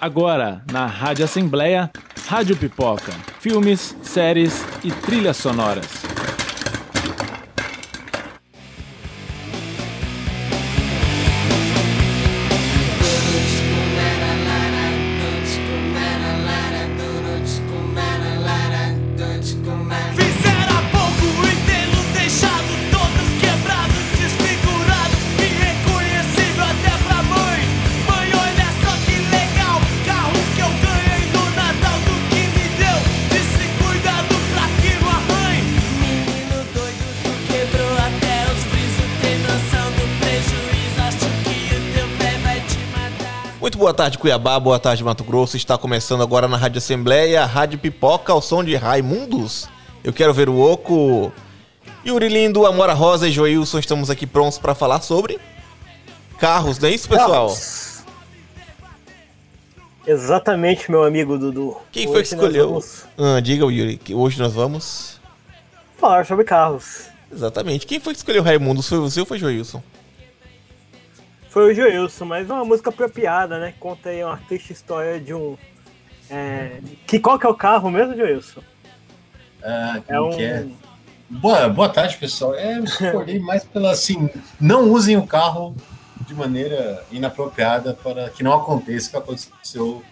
Agora, na Rádio Assembleia, Rádio Pipoca. Filmes, séries e trilhas sonoras. Tarde, Cuiabá. Boa tarde, Mato Grosso. Está começando agora na Rádio Assembleia, a Rádio Pipoca, ao som de Raimundos. Eu quero ver o Oco. Yuri Lindo, Amora Rosa e Joilson, estamos aqui prontos para falar sobre carros, não é isso, pessoal? Carros. Exatamente, meu amigo Dudu. Quem foi que Hoje escolheu? vamos Ah, diga, Yuri, que hoje nós vamos. falar sobre carros. Exatamente. Quem foi que escolheu Raimundos? Foi você ou foi Joilson? Foi o Joilson, mas é uma música apropriada, né? Conta aí uma triste história de um. é, Que qual que é o carro mesmo, Joilson? Ah, É um. que é? Boa, boa tarde, pessoal. É, eu escolhi mais pela assim, não usem o carro de maneira inapropriada para que não aconteça o que aconteceu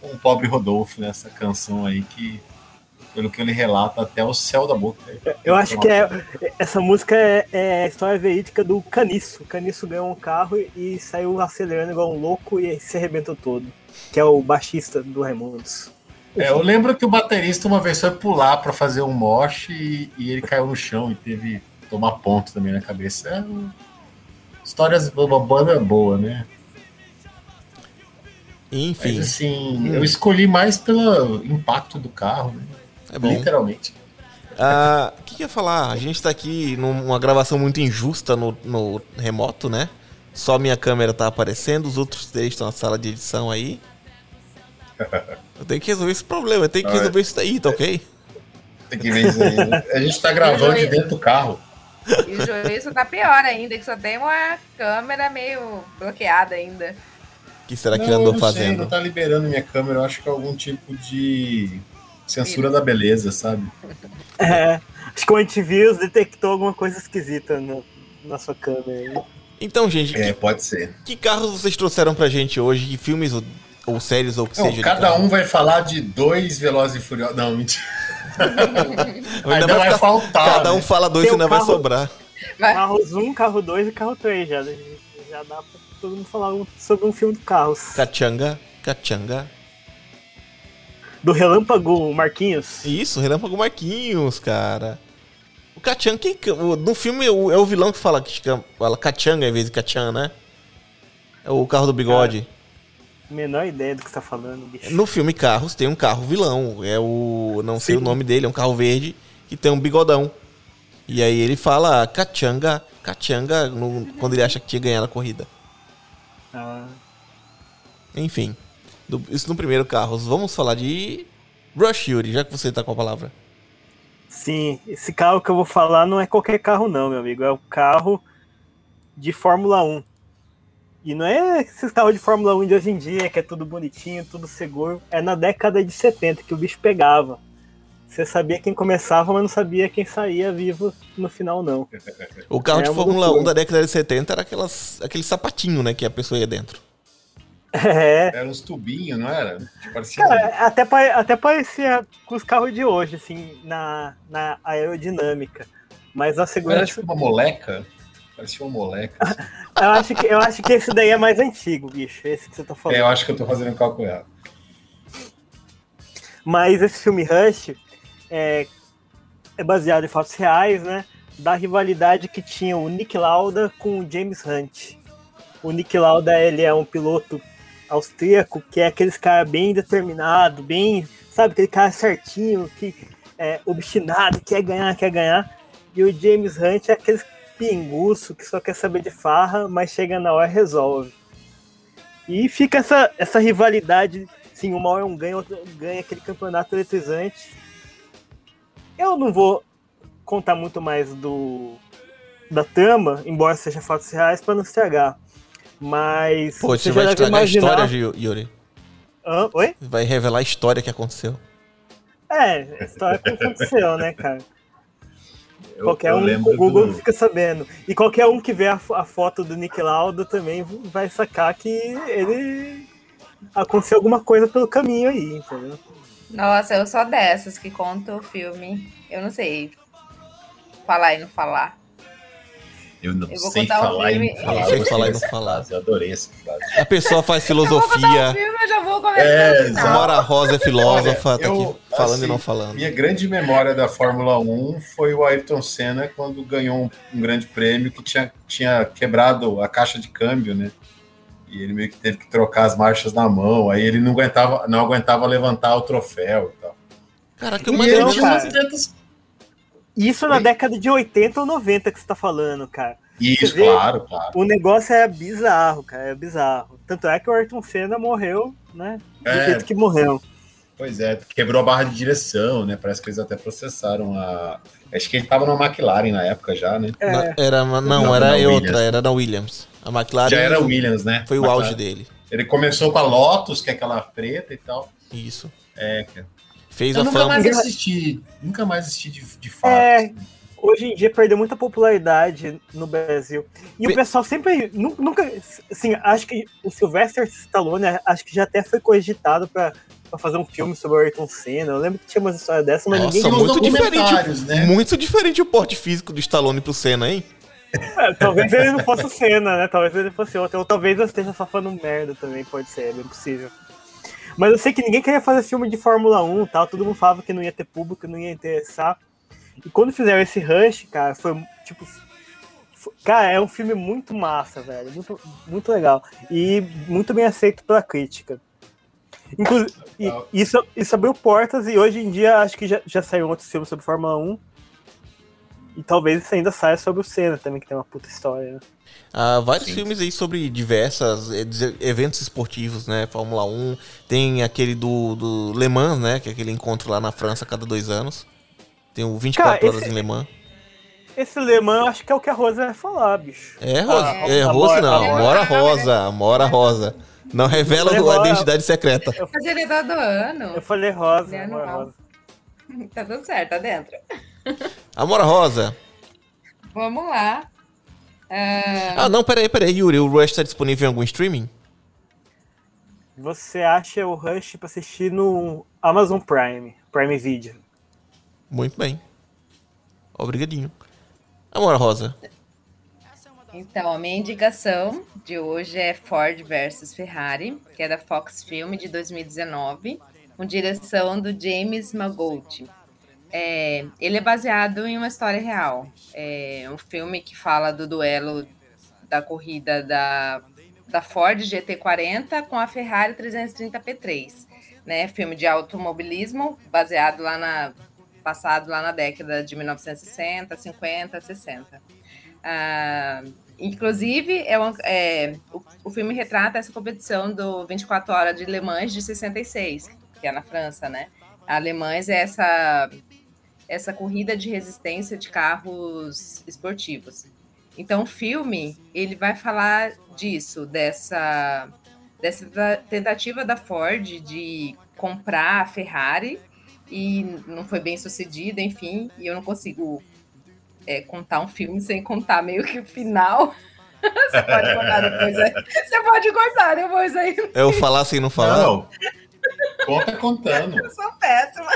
com o pobre Rodolfo nessa canção aí que, pelo que ele relata, até o céu da boca. Eu acho que é. Essa música é, é a história verídica do Caniço. O Caniço ganhou um carro e saiu acelerando igual um louco e se arrebentou todo. Que é o baixista do Raimundos. É, eu lembro que o baterista uma vez foi pular para fazer um mosh e, e ele caiu no chão e teve que tomar ponto também na cabeça. É, histórias, uma banda boa, né? Enfim, Mas assim, eu escolhi mais pelo impacto do carro, né? É bom. literalmente. Ah, O que que eu ia falar? A gente tá aqui numa gravação muito injusta no, no remoto, né? Só minha câmera tá aparecendo, os outros três estão na sala de edição aí. Eu tenho que resolver esse problema, eu tenho que Ah, é. resolver isso daí, tá ok? Tem que ver isso aí. né? A gente tá gravando de dentro do carro. E o Joilson tá pior ainda, que só tem uma câmera meio bloqueada ainda. O que será que não, ele andou não sei, fazendo? não tá liberando minha câmera. Eu acho que é algum tipo de censura da beleza, sabe? É, acho que o antivírus detectou alguma coisa esquisita no- na sua câmera. aí. Então, gente, É, que, pode ser. que carros vocês trouxeram pra gente hoje? Que filmes ou, ou séries ou o que Não, seja? cada um vai falar de dois Velozes e Furiosos. Não, mentira. Ainda Ainda vai ficar- faltar. Cada um né? fala dois e um ainda vai carro- sobrar. Vai. Carros 1, carro 2 e carro 3 já. Já dá pra todo mundo falar um- sobre um filme de carros. Cachanga, cachanga. Do Relâmpago Marquinhos. Isso, Relâmpago Marquinhos, cara. O Kachan, quem, no filme é o, é o vilão que fala, que fala Kachanga em vez de Kachan, né? É o carro do bigode. Menor ideia do que você tá falando, bicho. No filme Carros tem um carro vilão. É o. Não sei Sim. o nome dele, é um carro verde que tem um bigodão. E aí ele fala Kachanga, Kachanga, no- quando ele acha que tinha ganhado a corrida. Ah, Enfim. Do- isso no primeiro Carros. Vamos falar de Rush Yuri, já que você tá com a palavra. sim, esse carro que eu vou falar não é qualquer carro, não, meu amigo. É o carro de Fórmula 1. E não é esses carros de Fórmula 1 de hoje em dia, que é tudo bonitinho, tudo seguro. É na década de 70 que o bicho pegava. Você sabia quem começava, mas não sabia quem saía vivo no final, não. O carro É de Fórmula loucura. 1 da década de 70 era aquelas, aquele sapatinho, né? Que a pessoa ia dentro. É, Era uns tubinhos, não era? Parecia Cara, até, até parecia com os carros de hoje, assim, na, na aerodinâmica. Mas a Era segurança. tipo uma moleca. Parecia uma moleca. assim. Eu acho, que, eu acho que esse daí é mais antigo, bicho. Esse que você tá falando. É, eu acho que eu tô fazendo um cálculo errado. Mas esse filme Rush é, é baseado em fatos reais, né? Da rivalidade que tinha o Nick Lauda com o James Hunt. O Nick Lauda, ele é um piloto austríaco que é aqueles cara bem determinado, bem, sabe, aquele cara certinho, que é obstinado, quer ganhar, quer ganhar. E o James Hunt é aquele pinguço que só quer saber de farra, mas chega na hora e resolve. E fica essa, essa rivalidade, sim, uma hora um ganha, outro ganha aquele campeonato eletrizante. Eu não vou contar muito mais do da trama, embora seja fatos reais, para não estragar. Mas Pô, você vai estragar a imaginar- história, Gi- Yuri. Hã? Oi? Vai revelar a história que aconteceu. É, a história que aconteceu, né, cara? Eu, Qualquer eu um Google do- fica sabendo. E qualquer um que vê a, a foto do Nick Lauda também vai sacar que ele aconteceu alguma coisa pelo caminho aí, entendeu? Nossa, eu sou dessas que contam o filme. Eu não sei falar e não falar. Eu não Eu sei um falar filme- e não falar. Eu sei Eu falar e não falar. Eu adorei essa frase. A pessoa faz Eu vou contar o filosofia. filme, eu já vou começar É, A. Mora Rosa é filósofa, Olha, tá eu, aqui falando assim, e não falando. Minha grande memória da Fórmula 1 foi o Ayrton Senna quando ganhou um, um grande prêmio que tinha, tinha quebrado a caixa de câmbio, né? E ele meio que teve que trocar as marchas na mão, aí ele não aguentava, não aguentava levantar o troféu e tal. Caraca, E não, tinha cara. Isso na Oi? década de 80 ou 90 que você tá falando, cara. Isso, vê? claro, claro. O negócio é bizarro, cara, é bizarro. Tanto é que o Ayrton Senna morreu, né? Do É. jeito que morreu. Pois é, quebrou a barra de direção, né? Parece que eles até processaram a. Acho que ele tava na McLaren na época já, né? É, Na- Era, não, Não, era na outra, Williams. era na Williams. A McLaren Já era Williams, né? foi o McLaren. auge dele. Ele começou com a Lotus, que é aquela preta e tal. Isso. É, cara. Fez Eu a nunca fama. mais assisti, nunca mais assisti de, de fato. É. assim. hoje em dia perdeu muita popularidade no Brasil. E Pe- o pessoal sempre, nu- nunca, assim, acho que o Sylvester Stallone, acho que já até foi cogitado pra, pra fazer um filme sobre o Ayrton Senna. Eu lembro que tinha uma história dessa, mas Nossa, ninguém... Muito diferente. né? Muito diferente o porte físico do Stallone pro Senna, hein? É, talvez ele não fosse o Senna, né? Talvez ele fosse outro. Ou talvez eu esteja só falando merda também, pode ser, é bem possível. Mas eu sei que ninguém queria fazer filme de Fórmula 1 e tal, todo mundo falava que não ia ter público, não ia interessar. E quando fizeram esse Rush, cara, foi tipo. Cara, é um filme muito massa, velho. Muito, muito legal. E muito bem aceito pela crítica. Inclusive, isso, isso abriu portas e hoje em dia acho que já, já saiu outros filmes sobre Fórmula 1. E talvez isso ainda saia sobre o Senna também, que tem uma puta história. né? Há vários Sim. filmes aí sobre diversas eh, eventos esportivos, né? Fórmula 1. Tem aquele do, do Le Mans, né? Que é aquele encontro lá na França a cada dois anos. Tem o 24 Cara, horas esse- em Le Mans. Esse Lemão eu acho que é o que a Rosa vai falar, bicho. É, Rosa. Ah, é a Rosa Mora- não. a Mora Mora- Rosa. Mora Rosa. Não revela a Mora- identidade secreta. Ele é do ano. Eu falei Rosa, Ele é. Rosa. Tá tudo certo, tá dentro. Amora Rosa. Vamos lá. Ah, Ah, não, peraí, peraí, Yuri. O Rush tá disponível em algum streaming? Você acha o Rush pra assistir no Amazon Prime, Prime Video. Muito bem. Obrigadinho. Amora Rosa. Então, a minha indicação de hoje é Ford versus Ferrari, que é da Fox Film de 2019, com direção do James Mangold. É, ele é baseado em uma história real. É um filme que fala do duelo da corrida da, da Ford GT40 com a Ferrari 330 P3. Né? Filme de automobilismo, baseado lá na. passado lá na década de 1960, 50, 60. Ah, inclusive, é é, o, o filme retrata essa competição do 24 Horas de Le Mans de 66, que é na França, né? A é essa, essa corrida de resistência de carros esportivos. Então, o filme, ele vai falar disso, dessa, dessa ta- tentativa da Ford de comprar a Ferrari e não foi bem sucedida, enfim, e eu não consigo é, contar um filme sem contar meio que o final. Você pode contar depois aí. Você pode cortar depois aí. Eu falar sem não falar? Não. Conta contando. Eu sou péssima.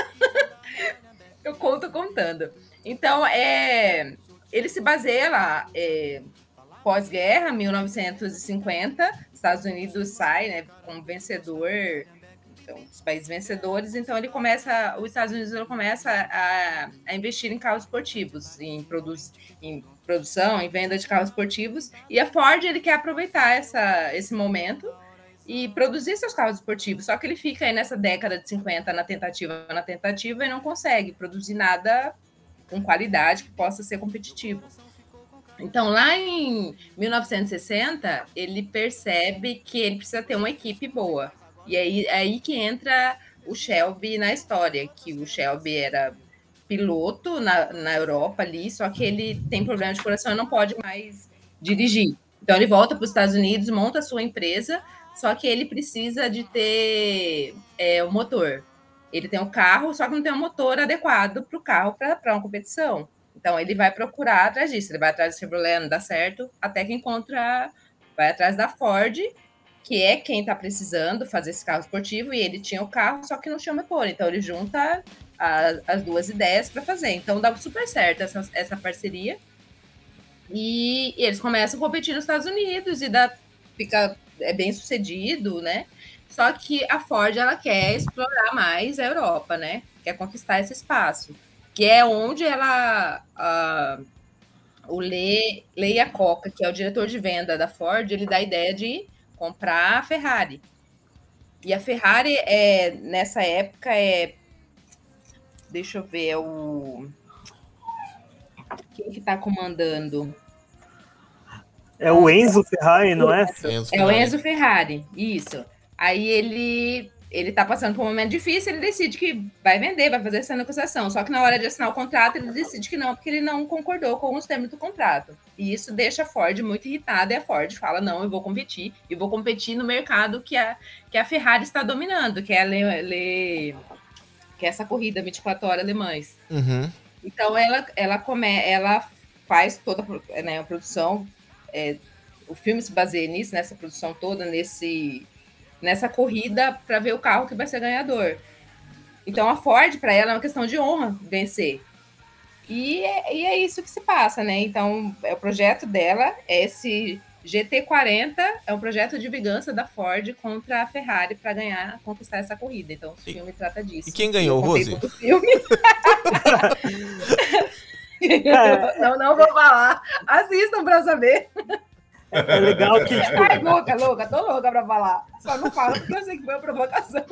Contando. Então, é, ele se baseia lá, é, pós-guerra, 1950, Estados Unidos sai né, como vencedor, então, os países vencedores, então ele começa, os Estados Unidos ele começa a, a investir em carros esportivos, em, em produção, em venda de carros esportivos, e a Ford ele quer aproveitar essa, esse momento e produzir seus carros esportivos. Só que ele fica aí nessa década de 50 na tentativa, na tentativa e não consegue produzir nada com qualidade que possa ser competitivo. Então, lá em 1960, ele percebe que ele precisa ter uma equipe boa. E aí, é aí que entra o Shelby na história, que o Shelby era piloto na, na Europa ali, só que ele tem problema de coração e não pode mais dirigir. Então ele volta para os Estados Unidos, monta a sua empresa só que ele precisa de ter é, o motor. Ele tem um carro, só que não tem um motor adequado para o carro para uma competição. Então ele vai procurar atrás disso, ele vai atrás do Chevrolet, não dá certo, até que encontra, vai atrás da Ford, que é quem está precisando fazer esse carro esportivo, e ele tinha o carro, só que não tinha motor. Então ele junta a, as duas ideias para fazer. Então dá super certo essa, essa parceria. E, e, eles começam a competir nos Estados Unidos e dá, fica é bem sucedido, né? Só que a Ford ela quer explorar mais a Europa, né? Quer conquistar esse espaço, que é onde ela uh, o Le, Leia Coca, que é o diretor de venda da Ford, ele dá a ideia de comprar a Ferrari. E a Ferrari é nessa época é deixa eu ver, é o quem que tá comandando? É o Enzo Ferrari, não é? Enzo é o Enzo Ferrari, isso. Aí ele ele tá passando por um momento difícil, ele decide que vai vender, vai fazer essa negociação. Só que na hora de assinar o contrato, ele decide que não, porque ele não concordou com os termos do contrato. E isso deixa a Ford muito irritada, e a Ford fala: não, eu vou competir, e vou competir no mercado que a, que a Ferrari está dominando, que é, a Le, Le, que é essa corrida 24 horas alemães. Uhum. Então ela, ela, come, ela faz toda né, a produção é, o filme se baseia nisso, nessa produção toda, nesse, nessa corrida para ver o carro que vai ser ganhador. Então a Ford, para ela, é uma questão de honra vencer. E é, e é, isso que se passa, né? Então, é o projeto dela, é esse GT40, é um projeto de vingança da Ford contra a Ferrari para ganhar, conquistar essa corrida. Então, o filme trata disso. E quem ganhou, Rose? filme. É. Não, não vou falar. Assistam para saber. É legal que. Tipo... Ai, louca, louca, tô louca pra falar. Só não falo porque eu sei que foi uma provocação.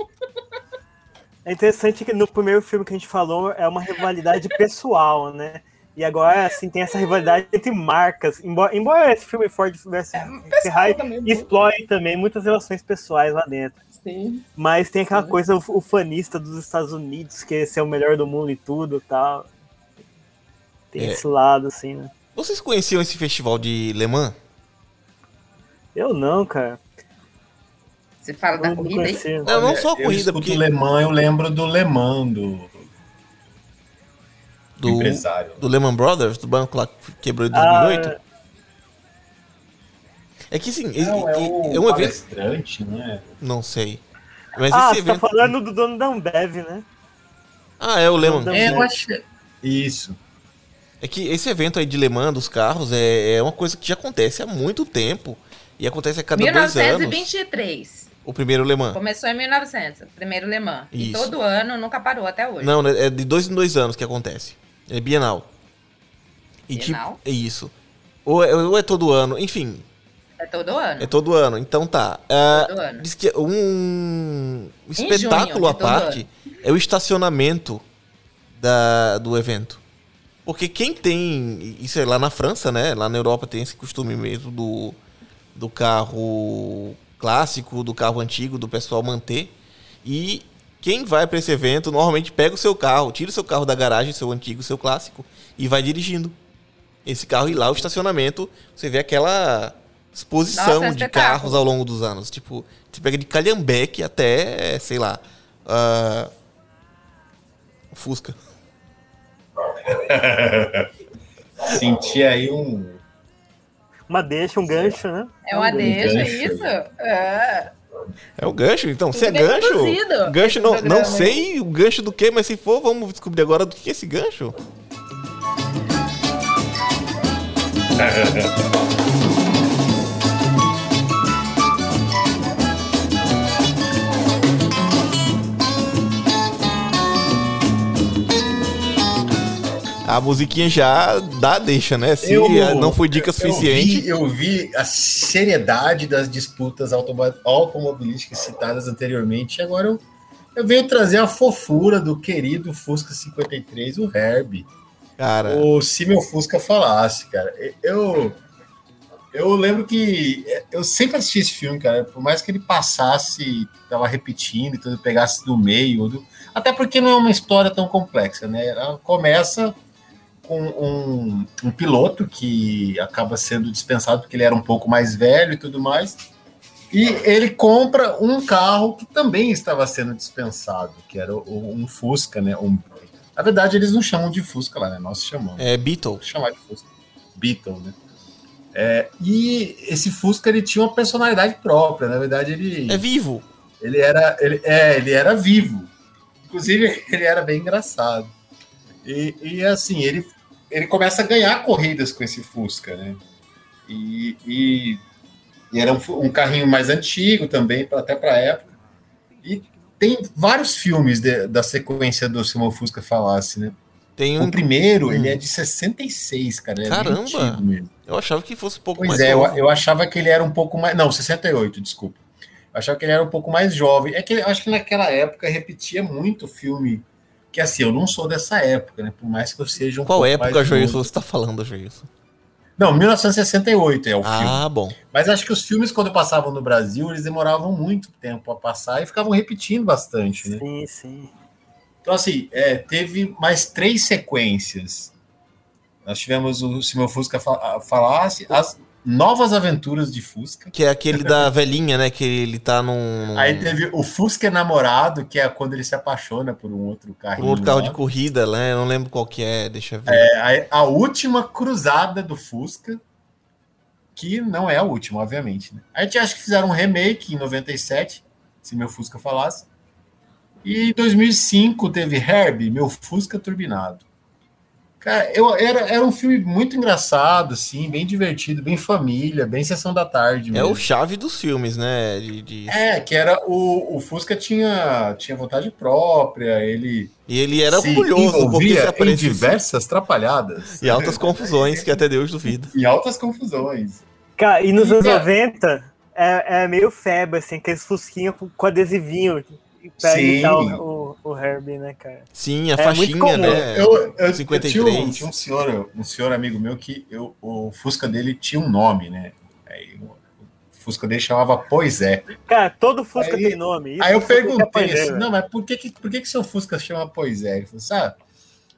É interessante que no primeiro filme que a gente falou é uma rivalidade pessoal, né? E agora, assim, tem essa rivalidade entre marcas. Embora, embora esse filme Ford vs é, Ferrari também, explore também muitas relações pessoais lá dentro. Sim. Mas tem aquela Sim. coisa, o, o fanista dos Estados Unidos, que esse é o melhor do mundo e tudo tal. Tem é. esse lado, assim, né? Vocês conheciam esse festival de Le Mans? Eu não, cara. Você fala da corrida aí? Não, não só a corrida, eu porque... Le Mans, eu lembro do Le Mans, do... Do, empresário. Do Lehman Brothers, do banco lá que quebrou em 2008? Ah, é que sim, não, é, é, é um evento. Né? Não sei. Mas ah, esse você tá evento... tá falando do dono da Ambev, né? Ah, é o Lehman. É, eu acho... Isso. É que esse evento aí de Le Mans dos carros é, é uma coisa que já acontece há muito tempo. E acontece a cada 1923. dois anos. O primeiro Le Mans. Começou em 1900, o primeiro Le Mans. Isso. E todo ano nunca parou até hoje. Não, é de dois em dois anos que acontece. É bienal. E bienal? Tipo, é isso. Ou é, ou é todo ano, enfim. É todo ano. É todo ano, então tá. Uh, todo ano. Diz que um espetáculo à parte ano. é o estacionamento da, do evento. Porque quem tem. Isso é lá na França, né? Lá na Europa tem esse costume mesmo do, do carro clássico, do carro antigo, do pessoal manter. E quem vai para esse evento normalmente pega o seu carro, tira o seu carro da garagem, seu antigo, seu clássico, e vai dirigindo. Esse carro e lá o estacionamento, você vê aquela exposição Nossa, de carros ao longo dos anos. Tipo, você pega de Calhambeque até, sei lá, uh, Fusca. Senti aí um. Uma deixa, um gancho, né? É uma um deixa, gancho. isso? É. É o gancho, então. Se é gancho. Gancho não, não sei o gancho do que, mas se for, vamos descobrir agora do que é esse gancho. a musiquinha já dá deixa, né? Se eu, não foi dica suficiente. Eu vi, eu vi a seriedade das disputas automobilísticas citadas anteriormente e agora eu, eu venho trazer a fofura do querido Fusca 53, o Herbie. Cara. Ou se meu Fusca falasse, cara. Eu. Eu lembro que eu sempre assisti esse filme, cara. Por mais que ele passasse, tava repetindo e tudo, pegasse do meio, do... até porque não é uma história tão complexa, né? Ela começa com um, um, piloto que acaba sendo dispensado porque ele era um pouco mais velho e tudo mais. E ele compra um carro que também estava sendo dispensado, que era um Fusca, né? Um, na verdade, eles não chamam de Fusca lá, né? Nós chamamos. É Beetle. Chamar de Fusca. Beetle, né? É, e esse Fusca ele tinha uma personalidade própria. Na verdade, ele, É vivo. ele era ele, é, ele era vivo. Inclusive, ele era bem engraçado. E, e, assim, ele, ele começa a ganhar corridas com esse Fusca, né? E, e, e era um, um carrinho mais antigo também, até para época. E tem vários filmes de- da sequência do Simão Fusca Falasse, né? Tem O um. primeiro, Hum. ele é de 66, cara. Ele é Caramba! mesmo. Eu achava que fosse um pouco Pois mais. é, eu, eu achava que ele era um pouco mais. Não, 68, desculpa. Eu achava que ele era um pouco mais jovem. É que eu acho que naquela época repetia muito filme. Que assim, eu não sou dessa época, né? Por mais que eu seja um Qual pouco época, Joilson, você tá falando, Joilson? Não, 1968 é o filme. Ah, bom. Mas acho que os filmes, quando passavam no Brasil, eles demoravam muito tempo a passar e ficavam repetindo bastante, né? Sim, sim. Então, assim, é, teve mais três sequências. Nós tivemos o Se Meu Fusca Fa- Falasse, as novas aventuras de Fusca. Que é aquele da velhinha, né? Que ele tá num. Aí teve o Fusca Namorado, que é quando ele se apaixona por um outro carro. por um outro carro de corrida, né? Eu não lembro qual que é, deixa eu ver. É, a, a última cruzada do Fusca, que não é a última, obviamente. Né? A gente acha que fizeram um remake em 97, se meu Fusca falasse. E em 2005 teve Herbie, meu Fusca Turbinado. Cara, eu, era, era um filme muito engraçado, assim, bem divertido, bem família, bem sessão da tarde. É mesmo. o chave dos filmes, né? De, de- É, que era o, o Fusca tinha, tinha vontade própria, ele E ele era se orgulhoso, porque envolvia se em diversas trapalhadas E altas confusões que até Deus duvida. e altas confusões. Cara, e nos E, anos cara- 90 é, é meio febre, assim, aqueles fusquinhos com, com adesivinho pra Sim. imitar o, o, o Herbie, né, cara? Sim, a É muito faixinha, né? Eu, eu, eu 53. tinha, um, tinha um senhor, um senhor amigo meu que eu, o Fusca dele tinha um nome, né? Aí, o Fusca dele chamava Poisé. Cara, todo Fusca Aí- tem nome. isso Aí eu perguntei assim, não, mas por que, que, por que, que seu Fusca chama Poisé? Ele falou, sabe,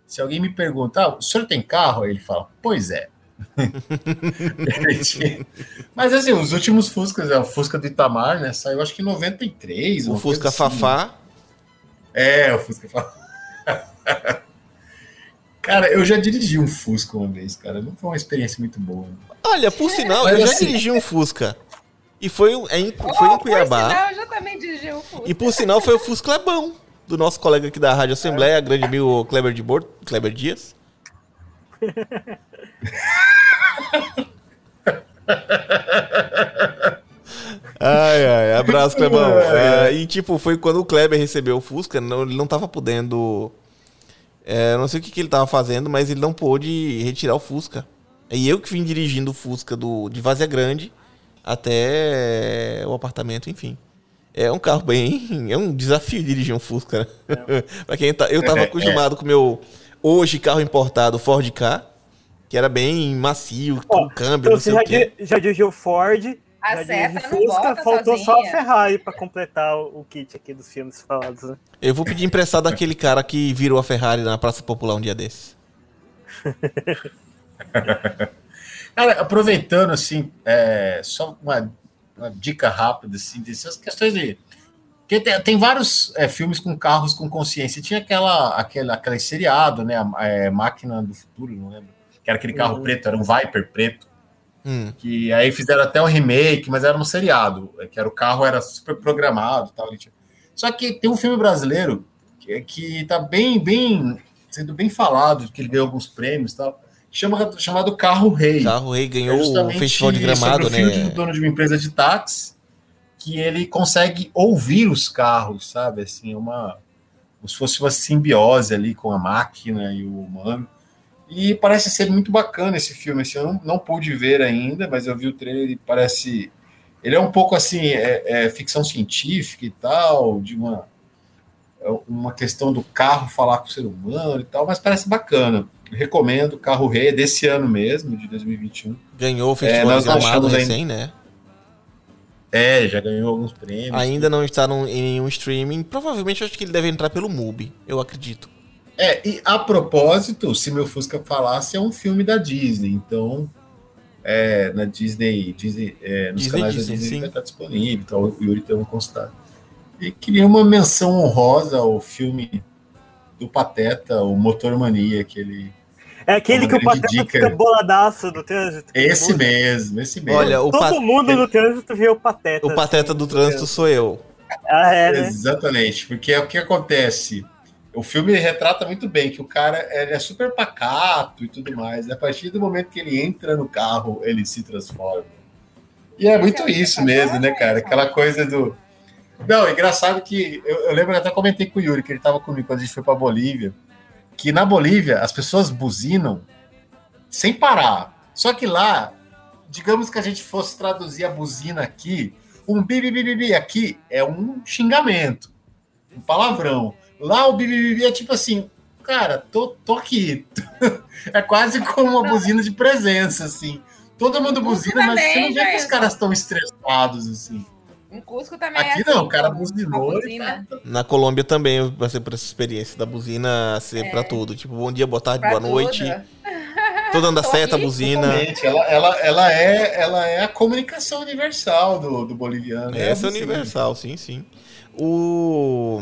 se alguém me perguntar, o senhor tem carro? Aí ele fala, pois é. Mas assim, os últimos Fuscas, é o Fusca do Itamar, né? Saiu acho que em 93. O Fusca assim. Fafá. É, o Fusca Fafá. Cara, eu já dirigi um Fusca uma vez, cara. Não foi uma experiência muito boa. né? Olha, por sinal, Mas eu já assim- dirigi um Fusca. E foi, um- é em, Oh, foi em por Cuiabá. sinal, eu já também dirigi um Fusca. E por sinal foi o Fusca Lebão, do nosso colega aqui da Rádio Assembleia, grande amigo Kleber de Borto, Kleber Dias. Ai, ai, abraço, Clebão. É, e tipo, foi quando o Kleber recebeu o Fusca, não- ele não tava podendo. é, não sei o que, que ele tava fazendo, mas ele não pôde retirar o Fusca. E eu que vim dirigindo o Fusca do, de Vazia Grande até o apartamento, enfim. É um carro bem. É um desafio dirigir um Fusca, né? pra quem tá, eu tava É, acostumado com o meu hoje carro importado Ford K, que era bem macio, com câmbio, Então não você sei já, o quê. di- já dirigiu Ford, A já seta dirigiu não volta faltou só a sozinha. Ferrari pra completar o, o kit aqui dos filmes falados, né? Eu vou pedir emprestado daquele cara que virou a Ferrari na Praça Popular um dia desses. Cara, aproveitando, assim, é, só uma, uma dica rápida, assim, dessas questões de. Porque tem, tem vários é, filmes com carros com consciência. Tinha aquela, aquela, aquele seriado, né? a- é, Máquina do Futuro, não lembro. Que era aquele carro Uhum. preto, era um Viper preto. Hum. Que aí fizeram até um remake, mas era um seriado. é, Que era o carro era super programado e tal. Só que tem um filme brasileiro que, que tá bem, bem, sendo bem falado, que ele ganhou alguns prêmios e tal. Chama, chamado Carro Rei. Carro Rei É ganhou o justamente Festival de Gramado, sobre o filho de né? dono de uma empresa de táxi que ele consegue ouvir os carros, sabe? Assim, é uma como se fosse uma simbiose ali com a máquina e o humano. E parece ser muito bacana esse filme. Assim, eu não, não pude ver ainda, mas eu vi o trailer e parece. Ele é um pouco assim, é, é ficção científica e tal, de uma, é uma questão do carro falar com o ser humano e tal, mas parece bacana. Recomendo, Carro Rei, é desse ano mesmo, de 2021. Ganhou o Festival nós de Gramado achamos ainda- recém, né? É, já ganhou alguns prêmios. Ainda não está num- em nenhum streaming. Provavelmente acho que ele deve entrar pelo MUBI, eu acredito. É, e a propósito, se meu Fusca falasse, é um filme da Disney, então é, na Disney, Disney é, nos Disney, canais Disney, da Disney sim. vai estar disponível, então o Yuri tem um constado. E queria uma menção honrosa ao filme do Pateta, o Motor Mania, que ele. É aquele Uma que o Pateta dica. fica boladaço do trânsito. Esse mesmo, esse mesmo. Olha, o, Todo pa- mundo no trânsito vê o Pateta. o pateta assim, do trânsito sou eu. Ah, é, né? Exatamente, porque é o que acontece. O filme retrata muito bem que o cara é super pacato e tudo mais. A partir do momento que ele entra no carro, ele se transforma. E é muito isso mesmo, né, cara? Aquela coisa do. Não, engraçado que eu, eu lembro que eu até comentei com o Yuri, que ele estava comigo quando a gente foi para Bolívia, que na Bolívia as pessoas buzinam sem parar. Só que lá, digamos que a gente fosse traduzir a buzina aqui, um bi, bi, bi, bi, bi aqui é um xingamento, um palavrão. Lá o bi, bi, bi, bi é tipo assim, cara, tô, tô aqui. é quase como uma buzina de presença, assim. Todo mundo buzina, mas você não vê que os caras estão estressados, assim. Em Cusco também é Aqui assim, não, o cara a buzinou e buzina. Na Colômbia também vai ser por essa experiência da buzina ser pra tudo. Tipo, bom dia, boa tarde, pra boa tudo. noite. Tô dando a seta, aqui, buzina. Ela, ela, ela, é, ela é a comunicação universal do, do boliviano. Essa é a universal, sim, sim. O.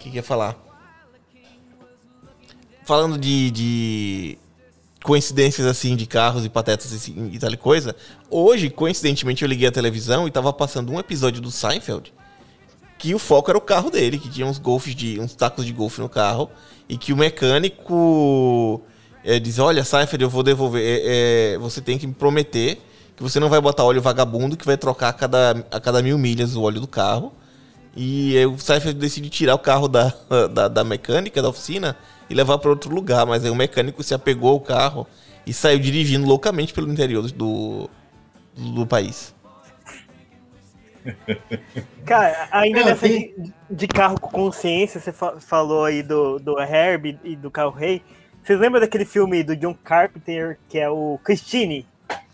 Que que ia falar? Falando de, de coincidências assim de carros e patetas assim, e tal coisa. Hoje, coincidentemente, eu liguei a televisão e tava passando um episódio do Seinfeld que o foco era o carro dele, que tinha uns golfes de. uns tacos de golfe no carro, e que o mecânico é, diz, olha, Seinfeld, eu vou devolver. é, é, você tem que me prometer que você não vai botar óleo vagabundo, que vai trocar a cada, a cada mil milhas o óleo do carro. E aí o Seinfeld decide tirar o carro da, da, da mecânica, da oficina, e levar para outro lugar. Mas aí o mecânico se apegou ao carro e saiu dirigindo loucamente pelo interior do, do, do país. Cara, ainda Não, nessa tem- de, de carro com consciência, você fa- falou aí do, do Herbie e do carro rei. Vocês lembram daquele filme do John Carpenter, que é o Christine?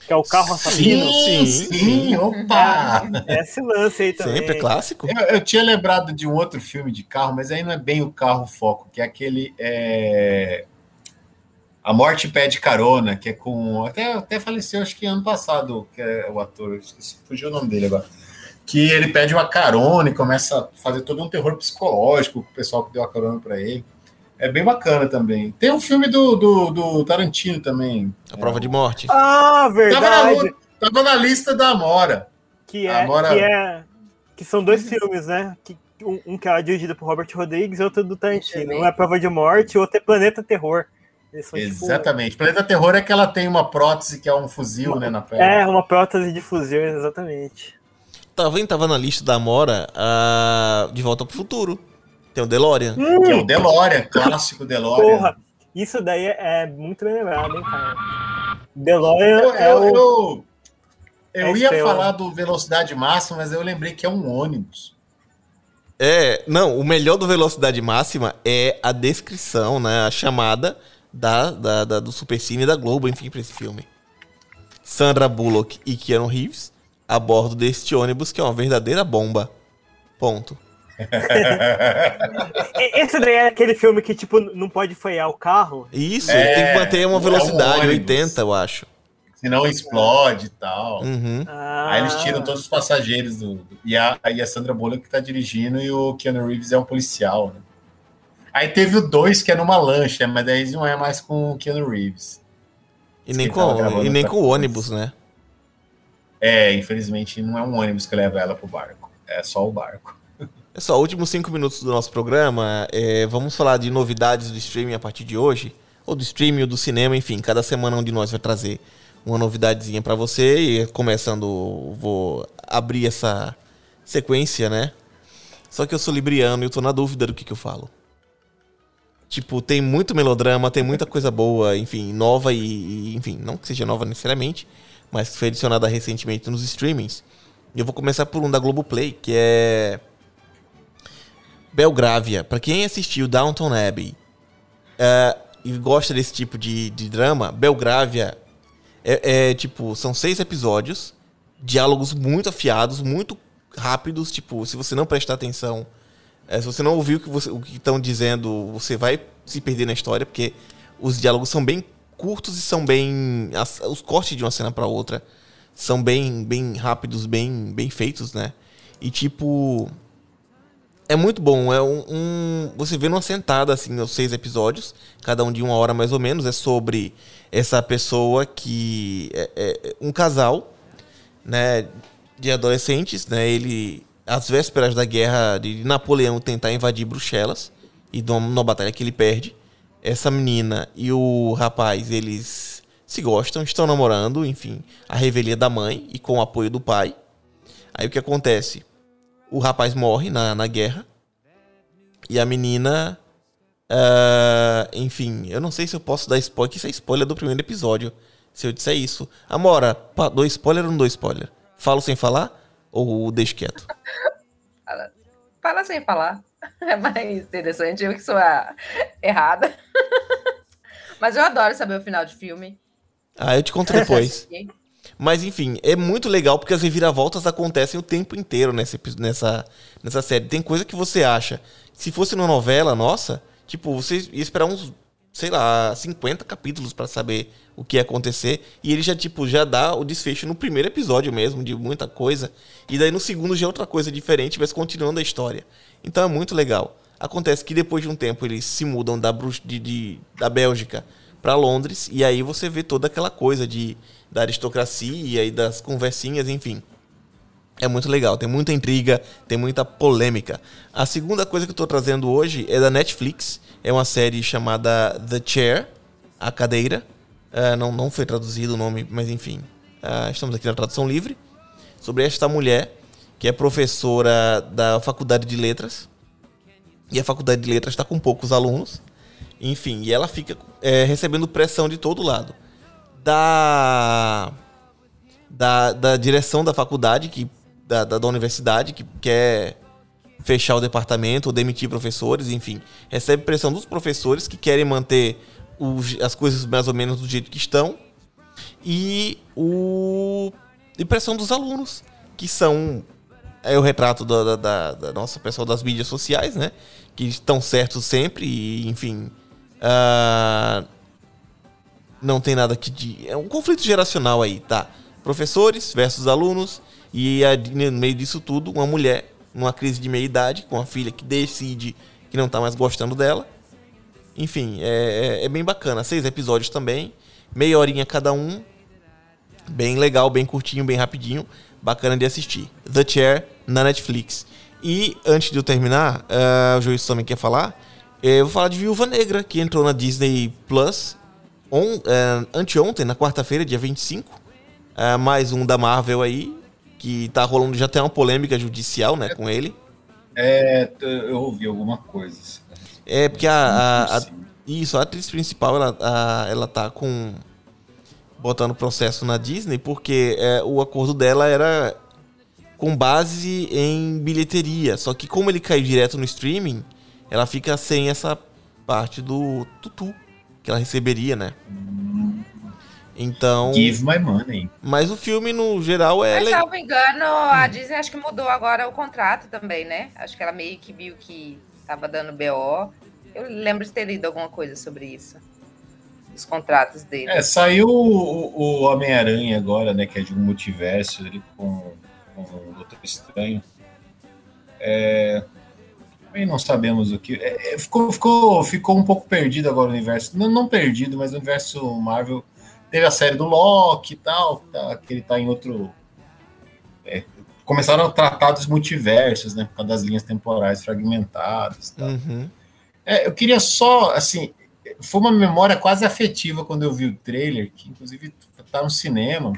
Que é o carro assassino? Sim, Sim, sim, opa! É esse lance aí também. Sempre é clássico. Eu, eu tinha lembrado de um outro filme de carro, mas aí não é bem o carro foco, que é aquele. é, A Morte Pede Carona, que é com. Até, até faleceu, acho que ano passado, que é o ator, esqueci- fugiu o nome dele agora. Que ele pede uma carona e começa a fazer todo um terror psicológico com o pessoal que deu a carona para ele. É bem bacana também. Tem um filme do, do, do Tarantino também. A prova de morte. Ah, Tava na, verdade. tava na lista da Amora. Que é, Agora- que é. Que são dois filmes, né? Que, um, um que é dirigido por Robert Rodrigues e outro do Tarantino. Um é Prova de Morte e o outro é Planeta Terror. Tipo, Exatamente. Planeta Terror é que ela tem uma prótese que é um fuzil, né, na perna. É, uma prótese de fuzil, exatamente. Vendo? Tava na lista da Amora a De Volta pro Futuro. Tem o DeLorean. Que é o DeLorean, clássico DeLorean. Porra, isso daí é, é muito bem lembrado, hein, cara. DeLorean Eu, é eu, o. eu, eu é ia estrela. falar do velocidade máxima, mas eu lembrei que é um ônibus. É, não, o melhor do Velocidade Máxima é a descrição, né? A chamada da, da, da- do Supercine da Globo, enfim, pra esse filme. Sandra Bullock e Keanu Reeves a bordo deste ônibus, que é uma verdadeira bomba. Ponto. E- Esse daí é aquele filme que, tipo, não pode frear o carro. Isso, É, tem que manter uma é um velocidade ônibus. 80, eu acho. Senão explode e tal. Uhum. Ah, Aí eles tiram todos os passageiros do. E a, aí a Sandra Bullock que tá dirigindo e o Keanu Reeves é um policial, né? Aí teve o 2 que é numa lancha, mas daí não é mais com o Keanu Reeves. E nem, com, e nem com o ônibus, né? É, infelizmente não é um ônibus que leva ela pro barco. É só o barco. Pessoal, últimos cinco minutos do nosso programa. é, vamos falar de novidades do streaming a partir de hoje. Ou do streaming ou do cinema, enfim. Cada semana um de nós vai trazer uma novidadezinha pra você. E começando, vou abrir essa sequência, né? Só que eu sou libriano e eu tô na dúvida do que, que eu falo. Tipo, tem muito melodrama, tem muita coisa boa, enfim, nova e, e, enfim, não que seja nova necessariamente, mas que foi adicionada recentemente nos streamings. E eu vou começar por um da Globoplay, que é Belgrávia. Pra quem assistiu Downton Abbey é, e gosta desse tipo de, de drama, Belgrávia é, é, tipo, são seis episódios, diálogos muito afiados, muito rápidos, tipo, se você não prestar atenção, é, se você não ouvir o que o que estão dizendo, você vai se perder na história, porque os diálogos são bem curtos e são bem. as- os cortes de uma cena pra outra são bem, bem rápidos, bem, bem feitos, né? E tipo. É muito bom. É um, um- Você vê numa sentada, assim, os seis episódios, cada um de uma hora mais ou menos. É sobre essa pessoa que. É, é um casal, né? De adolescentes, né? Ele. Às vésperas da guerra de Napoleão tentar invadir Bruxelas. E numa batalha que ele perde. Essa menina e o rapaz, eles se gostam, estão namorando, enfim. A revelia da mãe e com o apoio do pai. Aí o que acontece? O rapaz morre na, na guerra. E a menina. ah, enfim, eu não sei se eu posso dar spoiler, que isso é spoiler do primeiro episódio. Se eu disser isso. Amora, pa- dou spoiler ou não dou spoiler? Falo sem falar? Ou deixo quieto? Fala sem falar. É mais interessante, eu que sou a errada. Mas eu adoro saber o final de filme. Ah, eu te conto depois. Mas enfim, é muito legal porque as reviravoltas acontecem o tempo inteiro nessa, nessa, nessa série. Tem coisa que você acha. Se fosse uma novela, nossa, tipo, você ia esperar uns, sei lá, 50 capítulos pra saber o que ia acontecer. E ele já, tipo, já dá o desfecho no primeiro episódio mesmo, de muita coisa. E daí no segundo já é outra coisa diferente, mas continuando a história. Então é muito legal. Acontece que depois de um tempo eles se mudam da, Brux- de, de- da Bélgica para Londres e aí você vê toda aquela coisa de da aristocracia e das conversinhas, enfim. É muito legal, tem muita intriga, tem muita polêmica. A segunda coisa que eu tô trazendo hoje é da Netflix, é uma série chamada The Chair, a cadeira. Ah, não, não foi traduzido o nome, mas enfim, ah, estamos aqui na tradução livre. Sobre esta mulher que é professora da Faculdade de Letras. E a Faculdade de Letras está com poucos alunos. Enfim, e ela fica é, recebendo pressão de todo lado. Da, da, da direção da faculdade, que, da, da, da universidade, que quer fechar o departamento ou demitir professores, enfim. Recebe pressão dos professores que querem manter os- as coisas mais ou menos do jeito que estão. E o. E pressão dos alunos, que são. É o retrato da, da, da- da nossa pessoal das mídias sociais, né? Que estão certos sempre e, enfim. ah, não tem nada que. De, é um conflito geracional aí, tá? Professores versus alunos. E no meio disso tudo, uma mulher numa crise de meia-idade, com a filha que decide que não tá mais gostando dela. Enfim, é, é- é bem bacana. Seis episódios também. Meia horinha cada um. Bem legal, bem curtinho, bem rapidinho. Bacana de assistir. The Chair na Netflix. E antes de eu terminar, ah, o Juiz também quer falar. eh, Eu vou falar de Viúva Negra, que entrou na Disney Plus on, eh, anteontem, na quarta-feira, dia 25. Ah, mais um da Marvel aí, que tá rolando, já tem uma polêmica judicial, né, com ele. É, eu ouvi alguma coisa. assim? É porque a, a- a- isso, a atriz principal, ela, a- ela tá com botando processo na Disney porque é, o acordo dela era com base em bilheteria. Só que como ele caiu direto no streaming, ela fica sem essa parte do tutu que ela receberia, né? Então, Give my money. mas o filme no geral é Mas, salvo engano, a Disney acho que mudou agora o contrato também, né? Acho que ela meio que viu que tava dando BO. Eu lembro de ter lido alguma coisa sobre isso. Os contratos dele. É, saiu o, o Homem-Aranha agora, né? Que é de um multiverso ele com, com o Doutor Estranho. É, também não sabemos o que. é, é, ficou, ficou, ficou um pouco perdido agora o universo. Não, não perdido, mas o universo Marvel. Teve a série do Loki e tal, tá, que ele tá em outro. é, começaram a tratar dos multiversos, né? Por causa das linhas temporais fragmentadas. Tal. Uhum. É, eu queria só, assim, foi uma memória quase afetiva quando eu vi o trailer, que inclusive tá no cinema.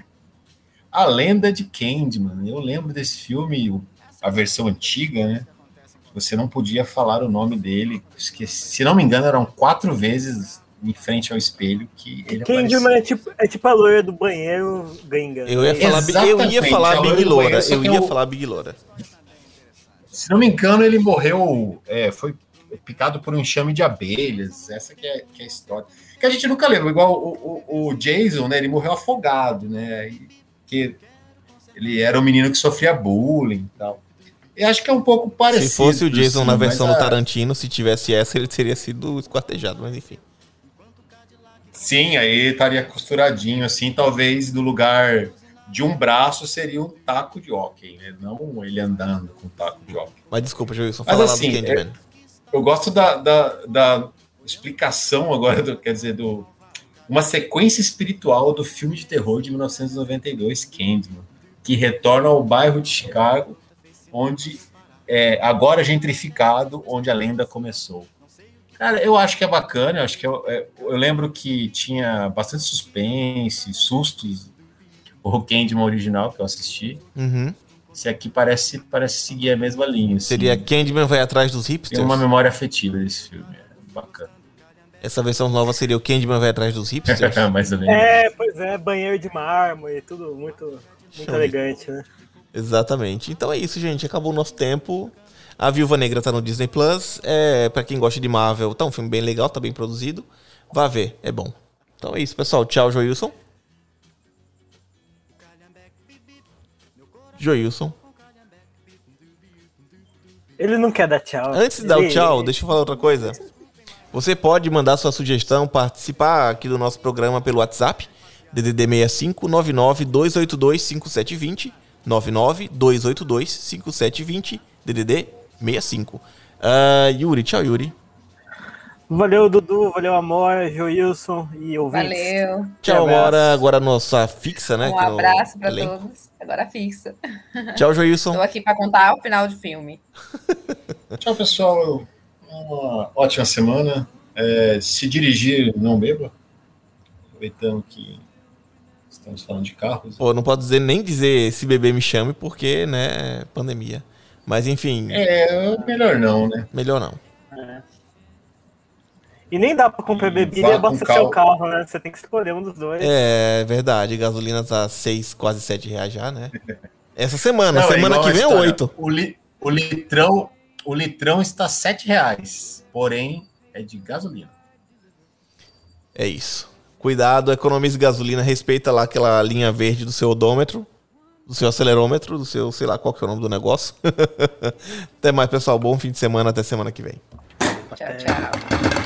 A Lenda de Candyman. Eu lembro desse filme, a versão antiga, né? Você não podia falar o nome dele. Esqueci, se não me engano, eram quatro vezes em frente ao espelho que ele Candyman aparecia. é tipo, é tipo a loira do banheiro Gengar. Eu ia falar, eu ia falar Big Loura. Eu ia eu- falar Big Loura. Se não me engano, ele morreu, é, foi picado por um enxame de abelhas. Essa que é, que é a história. Que a gente nunca lembra. Igual o, o, o Jason, né? Ele morreu afogado, né? E, que ele era um menino que sofria bullying e tal. Eu acho que é um pouco parecido. Se fosse o Jason assim, na mas versão a- do Tarantino, se tivesse essa, ele teria sido esquartejado, mas enfim. Sim, aí estaria costuradinho, assim, talvez no lugar de um braço seria um taco de hóquei, né? Não ele andando com um taco de hóquei. Mas desculpa, Joilson, Mas fala lá assim, do Candyman. Eu gosto da, da, da explicação agora, do, quer dizer, do uma sequência espiritual do filme de terror de 1992, Candyman, que retorna ao bairro de Chicago, onde é, agora gentrificado, onde a lenda começou. Cara, eu acho que é bacana, eu acho que eu, é, eu lembro que tinha bastante suspense, sustos, o Candyman original que eu assisti. Uhum. Esse aqui parece, parece seguir a mesma linha. assim. Seria Candyman vai atrás dos Tem hipsters? uma memória afetiva desse filme, é bacana. Essa versão nova seria o Candyman vai atrás dos hipsters? Mais ou menos. É, pois é, banheiro de mármore, tudo muito, muito Show. elegante, né? Exatamente. Então é isso, gente. Acabou o nosso tempo. A Viúva Negra tá no Disney Plus. É, para quem gosta de Marvel, tá um filme bem legal, tá bem produzido. Vá ver, é bom. Então é isso, pessoal. Tchau, Joilson. Joilson. Ele não quer dar tchau. Antes de dar o tchau, deixa eu falar outra coisa. Você pode mandar sua sugestão, participar aqui do nosso programa pelo WhatsApp, DDD 65 99 282 5720, 99 282 5720, DDD 65. Ah, Yuri, tchau, Yuri. Valeu, Dudu, valeu, Amor, Joilson e ouvintes. Valeu. Tchau, agora, agora a nossa fixa, né? Um que é o abraço para elenco. todos. Agora fixa. Tchau, Joilson. Estou aqui para contar o final do filme. Tchau, pessoal. Uma ótima semana. É, se dirigir, não beba. Aproveitando que estamos falando de carros. Pô, não pode dizer nem dizer se beber me chame, porque, né, pandemia. Mas enfim, É, melhor não, né? melhor não. E nem dá pra comprar E bebida e abastecer o carro, né? Você tem que escolher um dos dois. É verdade, gasolina tá 6, quase 7 reais já, né? Essa semana, Não, é semana igual que vem é história. 8. O, li- o litrão, o litrão está 7 reais, porém é de gasolina. É isso. Cuidado, economize gasolina, respeita lá aquela linha verde do seu odômetro, do seu acelerômetro, do seu, sei lá qual que é o nome do negócio. até mais, pessoal. Bom fim de semana, até semana que vem. Tchau, tchau.